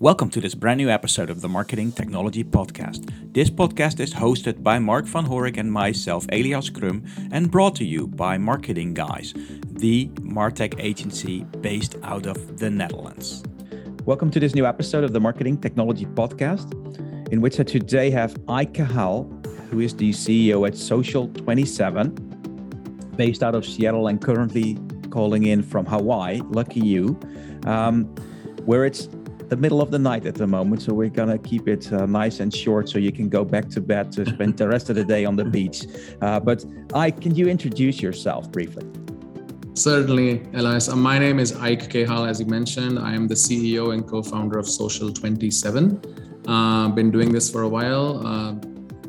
Welcome to this brand new episode of the Marketing Technology Podcast. This podcast is hosted by Mark van Horik and myself, Elias Krum, and brought to you by Marketing Guys, the Martech agency based out of the Netherlands. Welcome to this new episode of the Marketing Technology Podcast, in which I today have Ike Kehal, who is the CEO at Social 27, based out of Seattle and currently calling in from Hawaii. Lucky you. Um, where it's the middle of the night at the moment, so we're gonna keep it uh, nice and short, so you can go back to bed to spend the rest of the day on the beach. Uh, but I, can you introduce yourself briefly? Certainly, Elias. Uh, my name is Ike Kehal, as you mentioned. I am the CEO and co-founder of Social 27. Uh, been doing this for a while. Uh,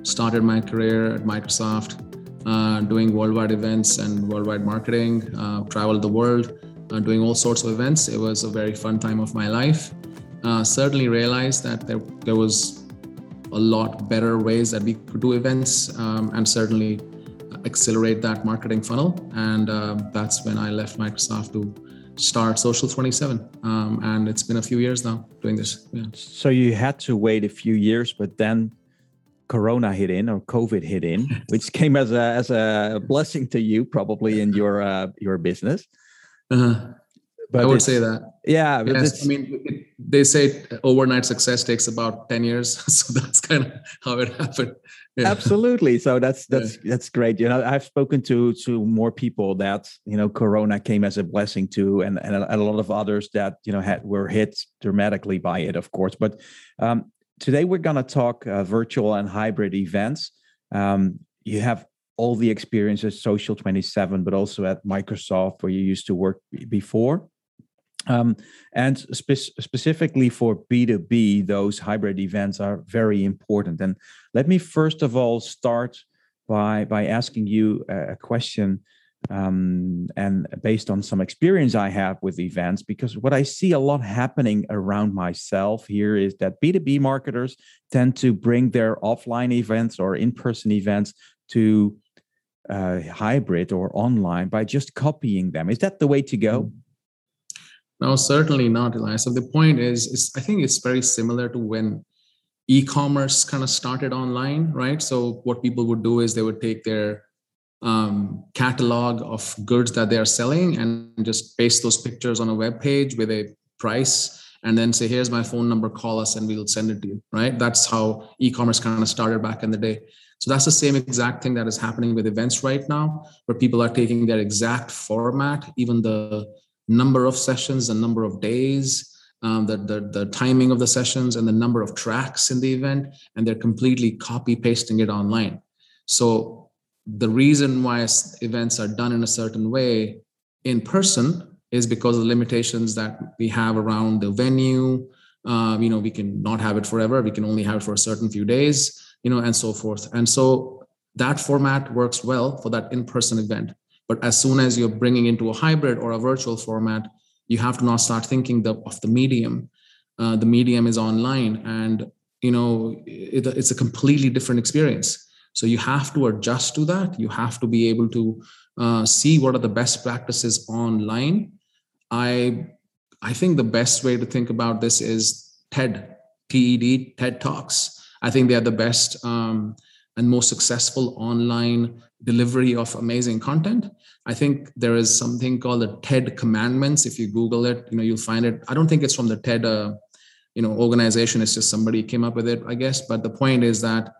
started my career at Microsoft, uh, doing worldwide events and worldwide marketing. Uh, traveled the world, uh, doing all sorts of events. It was a very fun time of my life uh, certainly realized that there, there was a lot better ways that we could do events um, and certainly accelerate that marketing funnel. And uh, that's when I left Microsoft to start Social 27. Um, and it's been a few years now doing this. Yeah. So you had to wait a few years, but then Corona hit in or COVID hit in, which came as a as a blessing to you probably in your uh, your business. Uh-huh. But I would say that. Yeah. Yes, I mean, it, they say overnight success takes about 10 years. So that's kind of how it happened. Yeah. Absolutely. So that's that's yeah. that's great. You know, I've spoken to to more people that, you know, Corona came as a blessing to and, and a, a lot of others that, you know, had were hit dramatically by it, of course. But um, today we're gonna talk uh, virtual and hybrid events. Um, you have all the experiences social 27 but also at microsoft where you used to work before um, and spe- specifically for B2B, those hybrid events are very important. And let me first of all start by, by asking you a question um, and based on some experience I have with events, because what I see a lot happening around myself here is that B2B marketers tend to bring their offline events or in person events to uh, hybrid or online by just copying them. Is that the way to go? No, certainly not, Elias. So the point is, is I think it's very similar to when e-commerce kind of started online, right? So what people would do is they would take their um, catalog of goods that they are selling and just paste those pictures on a web page with a price and then say here's my phone number call us and we'll send it to you right that's how e-commerce kind of started back in the day so that's the same exact thing that is happening with events right now where people are taking their exact format even the number of sessions, the number of days, um, the, the, the timing of the sessions, and the number of tracks in the event, and they're completely copy pasting it online. So the reason why events are done in a certain way in person is because of the limitations that we have around the venue. Um, you know, we can not have it forever. We can only have it for a certain few days. You know, and so forth. And so that format works well for that in-person event. But as soon as you're bringing into a hybrid or a virtual format, you have to now start thinking the, of the medium. Uh, the medium is online, and you know it, it's a completely different experience. So you have to adjust to that. You have to be able to uh, see what are the best practices online. I I think the best way to think about this is TED, TED, TED Talks. I think they are the best um, and most successful online delivery of amazing content. I think there is something called the ted commandments. If you google it you know you'll find it. I don't think it's from the ted uh, you know organization. It's just somebody came up with it i guess. But the point is that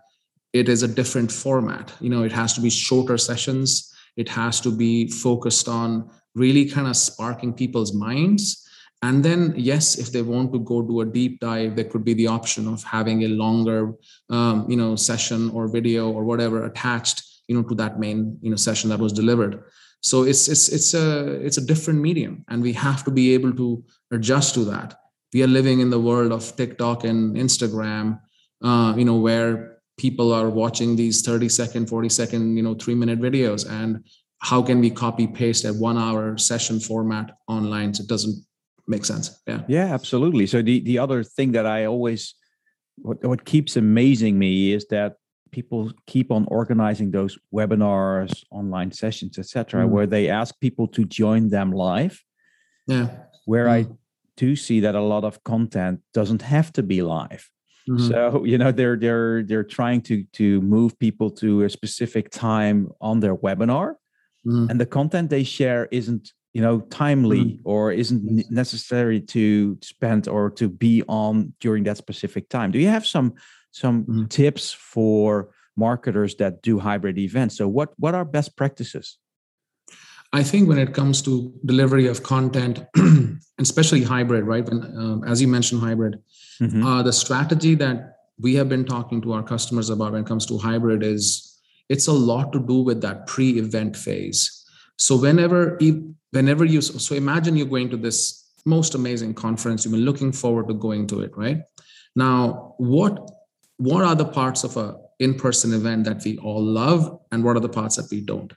it is a different format. You know it has to be shorter sessions. It has to be focused on really kind of sparking people's minds and then yes if they want to go do a deep dive there could be the option of having a longer um, you know session or video or whatever attached you know to that main you know session that was delivered. So it's it's it's a it's a different medium and we have to be able to adjust to that. We are living in the world of tiktok and instagram uh, you know where people are watching these 30 second 40 second you know three minute videos and how can we copy paste a one hour session format online so it doesn't make sense yeah yeah absolutely so the the other thing that i always what, what keeps amazing me is that people keep on organizing those webinars, online sessions, etc., mm. where they ask people to join them live. Yeah. Where mm. I do see that a lot of content doesn't have to be live. Mm-hmm. So you know they're they're they're trying to to move people to a specific time on their webinar, mm-hmm. and the content they share isn't you know timely mm-hmm. or isn't necessary to spend or to be on during that specific time. Do you have some some mm-hmm. tips for marketers that do hybrid events? So what what are best practices? I think when it comes to delivery of content, especially hybrid, right? When, um, as you mentioned, hybrid, mm-hmm. uh, the strategy that we have been talking to our customers about when it comes to hybrid is it's a lot to do with that pre-event phase. So whenever, whenever you, so imagine you're going to this most amazing conference, you've been looking forward to going to it, right? Now, what what are the parts of a in-person event that we all love, and what are the parts that we don't?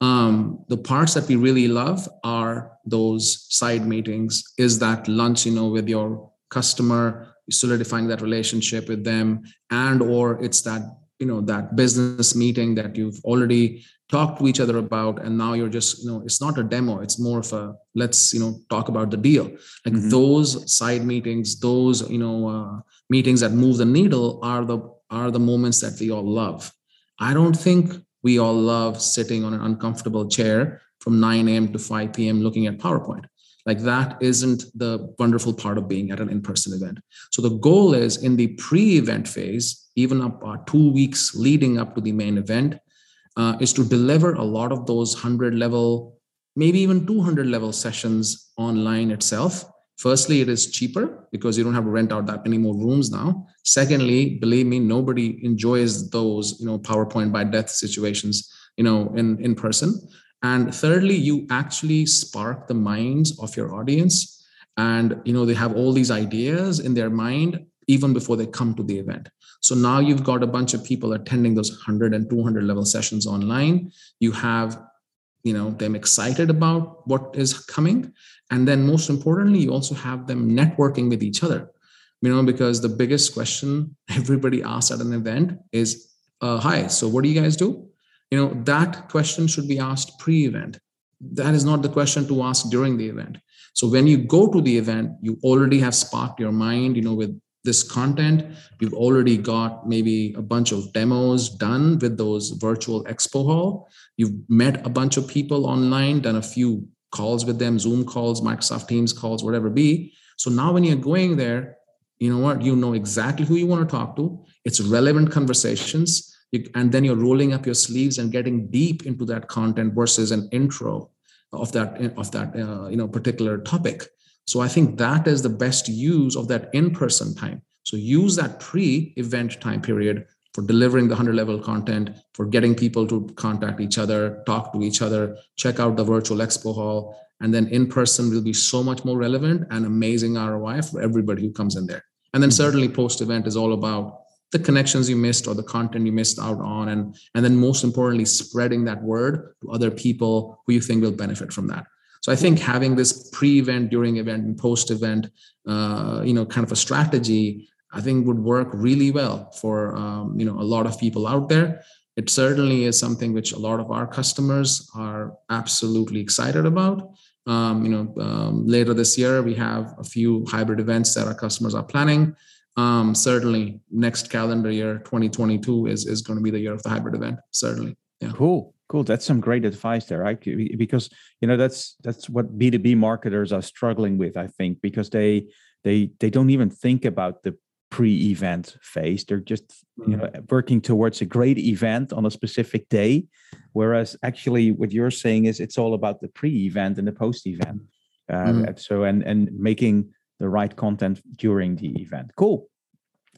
um, the parts that we really love are those side meetings is that lunch you know with your customer solidifying that relationship with them and or it's that you know that business meeting that you've already talked to each other about and now you're just you know it's not a demo it's more of a let's you know talk about the deal like mm-hmm. those side meetings those you know uh, meetings that move the needle are the are the moments that we all love i don't think we all love sitting on an uncomfortable chair from 9 a.m. to 5 p.m. looking at PowerPoint. Like that isn't the wonderful part of being at an in person event. So the goal is in the pre event phase, even up uh, two weeks leading up to the main event, uh, is to deliver a lot of those 100 level, maybe even 200 level sessions online itself Firstly, it is cheaper because you don't have to rent out that many more rooms now. Secondly, believe me, nobody enjoys those, you know, PowerPoint by death situations, you know, in, in person. And thirdly, you actually spark the minds of your audience. And you know, they have all these ideas in their mind even before they come to the event. So now you've got a bunch of people attending those 100 and 200 level sessions online. You have you know them excited about what is coming. And then most importantly you also have them networking with each other. You know because the biggest question everybody asks at an event is uh, hi so what do you guys do? You know that question should be asked pre-event. That is not the question to ask during the event. So when you go to the event you already have sparked your mind you know with this content. You've already got maybe a bunch of demos done with those virtual expo hall. You've met a bunch of people online done a few calls with them zoom calls microsoft teams calls whatever be. So now when you're going there you know what? You know exactly who you want to talk to. It's relevant conversations. You, and then you're rolling up your sleeves and getting deep into that content versus an intro of that of that uh, you know particular topic so I think that is the best use of that in-person time. So use that pre-event time period for delivering the 100 level content, for getting people to contact each other, talk to each other, check out the virtual expo hall, and then in person will be so much more relevant and amazing ROI for everybody who comes in there. And then mm-hmm. certainly post event is all about the connections you missed or the content you missed out on and and then most importantly spreading that word to other people who you think will benefit from that so I think having this pre-event, during event, and post-event, uh, you know, kind of a strategy, I think would work really well for um, you know a lot of people out there. It certainly is something which a lot of our customers are absolutely excited about. Um, you know, um, later this year we have a few hybrid events that our customers are planning. Um, certainly, next calendar year, 2022, is is going to be the year of the hybrid event. Certainly, yeah. Cool. Cool. That's some great advice there, right? Because you know that's that's what B two B marketers are struggling with, I think, because they they they don't even think about the pre-event phase. They're just you know mm-hmm. working towards a great event on a specific day, whereas actually what you're saying is it's all about the pre-event and the post-event. Uh, mm. So and and making the right content during the event. Cool.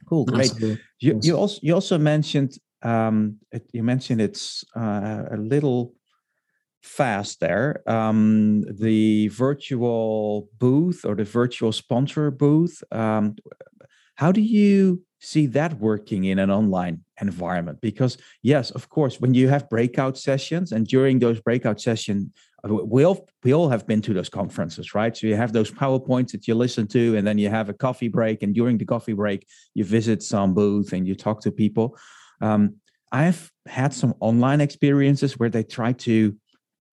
Cool, great. You, you also you also mentioned um, it, you mentioned it's uh, a little fast there. Um, the virtual booth or the virtual sponsor booth. Um, how do you see that working in an online environment? Because yes, of course, when you have breakout sessions, and during those breakout sessions, uh, we all we all have been to those conferences, right? So you have those powerpoints that you listen to, and then you have a coffee break, and during the coffee break, you visit some booth and you talk to people. Um, I've had some online experiences where they try to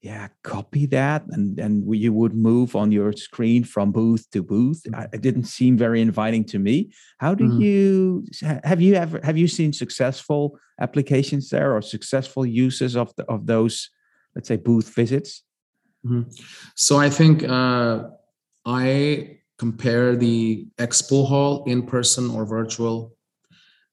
yeah copy that and and you would move on your screen from booth to booth mm. it didn't seem very inviting to me how do mm. you have you ever have you seen successful applications there or successful uses of the, of those let's say booth visits mm-hmm. so i think uh, i compare the expo hall in person or virtual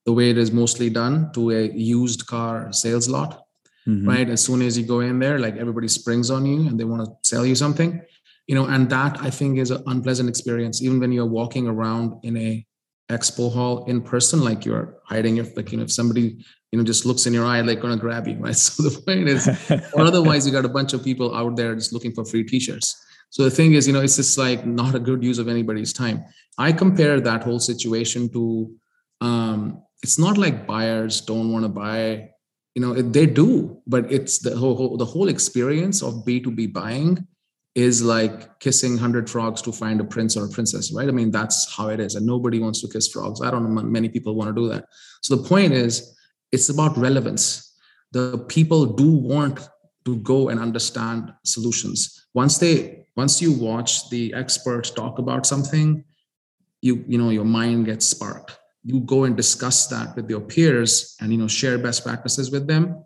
the way it is mostly done to a used car sales lot mm-hmm. right? As soon as you go in there like everybody springs on you and they want to sell you something you know and that i think is an unpleasant experience. Even when you're walking around in a expo hall in person like you're hiding your like you know if somebody you know just looks in your eye like gonna grab you right? So the point is or otherwise you got a bunch of people out there just looking for free t-shirts. So the thing is you know it's just like not a good use of anybody's time. I compare that whole situation to um it's not like buyers don't want to buy you know they do but it's the whole the whole experience of b2b buying is like kissing 100 frogs to find a prince or a princess right? I mean that's how it is and nobody wants to kiss frogs. I don't know many people want to do that. So the point is it's about relevance. The people do want to go and understand solutions. Once they once you watch the experts talk about something you you know your mind gets sparked you go and discuss that with your peers and you know share best practices with them.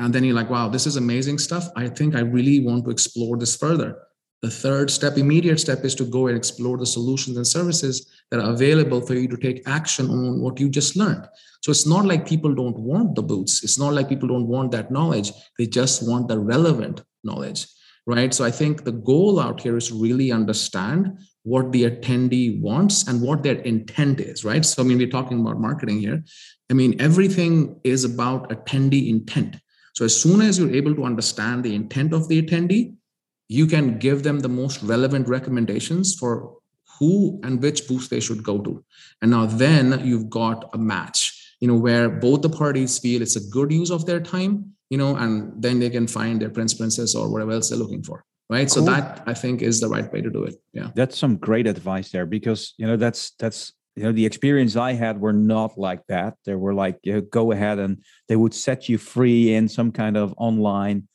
And then you're like wow this is amazing stuff. I think i really want to explore this further. The third step immediate step is to go and explore the solutions and services that are available for you to take action on what you just learned. So it's not like people don't want the boots. It's not like people don't want that knowledge. They just want the relevant knowledge right? So i think the goal out here is really understand what the attendee wants and what their intent is, right? So, I mean, we're talking about marketing here. I mean, everything is about attendee intent. So, as soon as you're able to understand the intent of the attendee, you can give them the most relevant recommendations for who and which booth they should go to. And now, then you've got a match, you know, where both the parties feel it's a good use of their time, you know, and then they can find their prince, princess, or oh, whatever else they're looking for right? Cool. so that i think is the right way to do it. Yeah. That's some great advice there because you know that's that's you know the experience i had were not like that. They were like you know, go ahead and they would set you free in some kind of online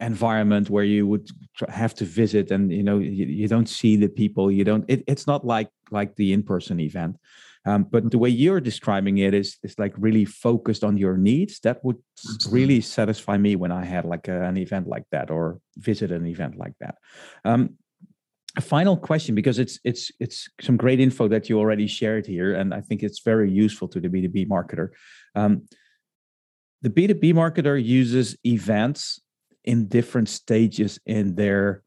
environment where you would have to visit and you know you, you don't see the people you don't it, it's not like like the in-person event um, but the way you're describing it is is like really focused on your needs. That would really satisfy me when I had like a, an event like that or visit an event like that. Um, a final question because it's it's it's some great info that you already shared here, and I think it's very useful to the B two B marketer. Um, the B two B marketer uses events in different stages in their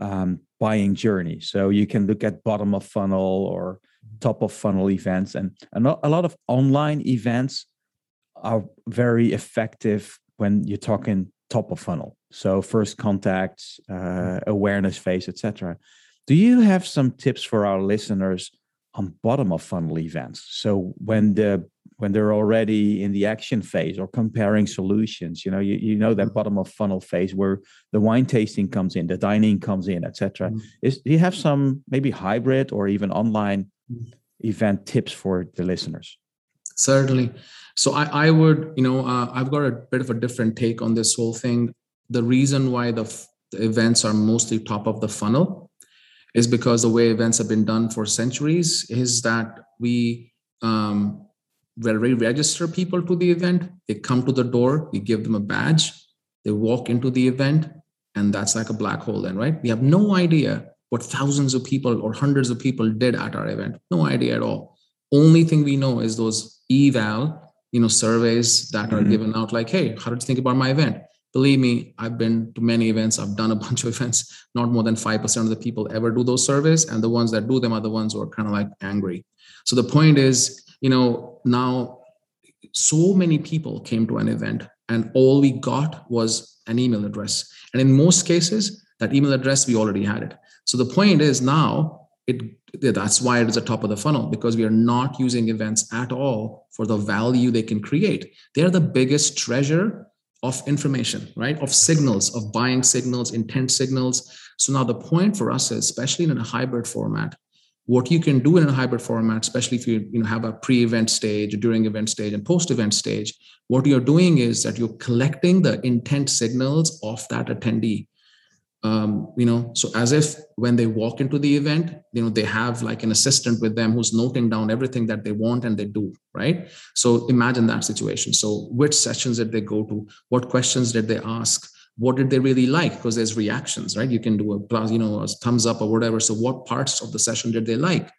um, buying journey. So you can look at bottom of funnel or top of funnel events. And, a lot of online events are very effective when you're talking top of funnel. So first contacts uh, awareness phase etc do you have some tips for our listeners on bottom of funnel events? So when the when they're already in the action phase or comparing solutions you know you, you know that mm-hmm. bottom of funnel phase where the wine tasting comes in the dining comes in etc mm-hmm. is do you have some maybe hybrid or even online event tips for the listeners? Certainly. So I, I would, you know, uh, I've got a bit of a different take on this whole thing. The reason why the, the events are mostly top of the funnel is because the way events have been done for centuries is that we um, we register people to the event. They come to the door, we give them a badge, they walk into the event, and that's like a black hole. Then, right? We have no idea what thousands of people or hundreds of people did at our event. No idea at all. Only thing we know is those eval, you know, surveys that are mm-hmm. given out like, hey, how did you think about my event? Believe me, I've been to many events. I've done a bunch of events. Not more than 5% of the people ever do those surveys. And the ones that do them are the ones who are kind of like angry. So the point is, you know, now so many people came to an event and all we got was an email address. And in most cases, that email address, we already had it. So the point is now it that's why it is a top of the funnel because we are not using events at all for the value they can create. They're the biggest treasure of information, right? Of signals, of buying signals, intent signals. So now the point for us is, especially in a hybrid format, what you can do in a hybrid format, especially if you, you know, have a pre-event stage, during event stage, and post-event stage, what you're doing is that you're collecting the intent signals of that attendee um, you know so as if when they walk into the event you know they have like an assistant with them who's noting down everything that they want and they do right? So imagine that situation. So which sessions did they go to? What questions did they ask? What did they really like? Because there's reactions right? You can do a plus you know a thumbs up or whatever. So what parts of the session did they like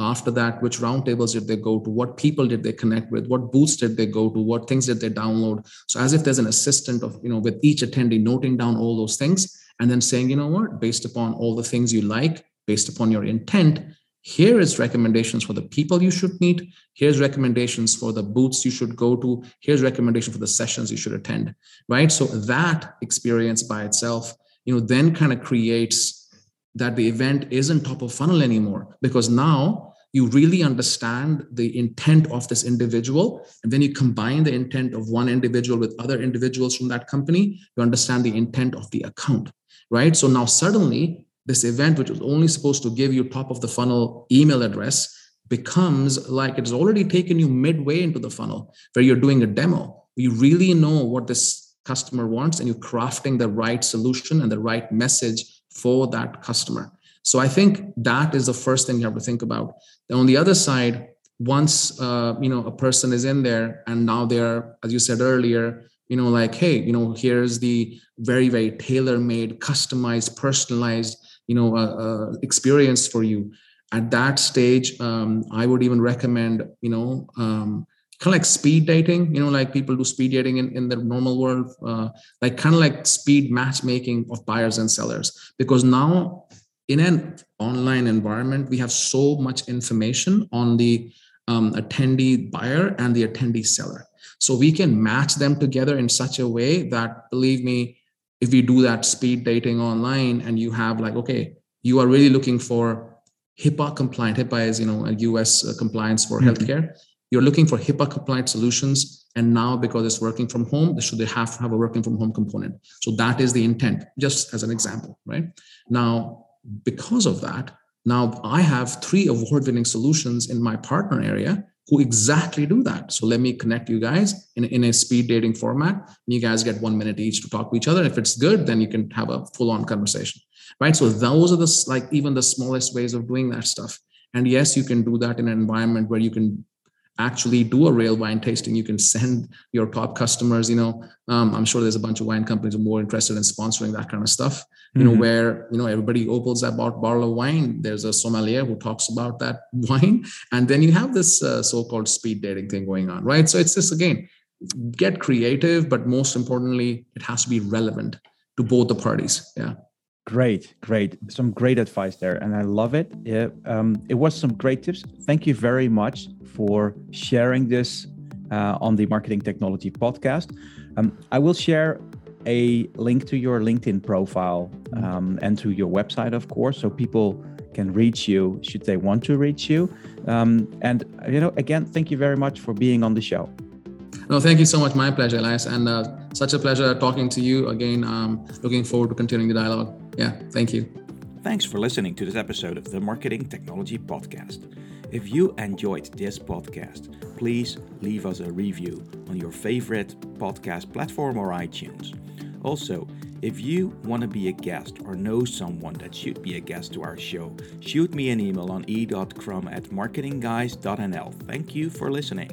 after that which roundtables did they go to what people did they connect with what booths did they go to what things did they download so as if there's an assistant of you know with each attendee noting down all those things and then saying, you know what, based upon all the things you like, based upon your intent, here is recommendations for the people you should meet. Here's recommendations for the booths you should go to. Here's recommendation for the sessions you should attend. Right. So that experience by itself, you know, then kind of creates that the event isn't top of funnel anymore because now you really understand the intent of this individual and then you combine the intent of one individual with other individuals from that company you understand the intent of the account right? So now suddenly this event, which was only supposed to give you top of the funnel email address, becomes like it's already taken you midway into the funnel where you're doing a demo. You really know what this customer wants and you're crafting the right solution and the right message for that customer. So I think that is the first thing you have to think about. Then on the other side, once uh, you know a person is in there and now they're, as you said earlier, you know like hey you know here's the very very tailor made customized personalized you know uh, uh, experience for you at that stage um, i would even recommend you know um, kind of like speed dating you know like people do speed dating in, in the normal world uh, like kind of like speed matchmaking of buyers and sellers because now in an online environment we have so much information on the um, attendee buyer and the attendee seller so we can match them together in such a way that, believe me, if we do that speed dating online and you have like, okay, you are really looking for HIPAA compliant. HIPAA is, you know, a US uh, compliance for mm-hmm. healthcare. You're looking for HIPAA compliant solutions. And now because it's working from home, should they have to have a working from home component. So that is the intent, just as an example, right? Now, because of that, now I have three award winning solutions in my partner area who exactly do that. So let me connect you guys in, in a speed dating format. You guys get one minute each to talk to each other. If it's good, then you can have a full on conversation, right? So those are the like even the smallest ways of doing that stuff. And yes, you can do that in an environment where you can actually do a real wine tasting. You can send your top customers you know um, i'm sure there's a bunch of wine companies who are more interested in sponsoring that kind of stuff you mm-hmm. know where you know everybody opens that bottle of wine. There's a sommelier who talks about that wine. And then you have this uh, so-called speed dating thing going on right? So it's just again get creative but most importantly it has to be relevant to both the parties. Yeah Great, great. Some great advice there, and I love it. Yeah, um, it was some great tips. Thank you very much for sharing this uh, on the Marketing Technology Podcast. Um, I will share a link to your LinkedIn profile um, and to your website, of course, so people can reach you should they want to reach you. Um, and you know, again, thank you very much for being on the show. No, thank you so much. My pleasure, Elias, and uh, such a pleasure talking to you again. Um, looking forward to continuing the dialogue. Yeah, thank you. Thanks for listening to this episode of the Marketing Technology Podcast. If you enjoyed this podcast, please leave us a review on your favorite podcast platform or iTunes. Also, if you want to be a guest or know someone that should be a guest to our show, shoot me an email on e.crum at marketingguys.nl. Thank you for listening.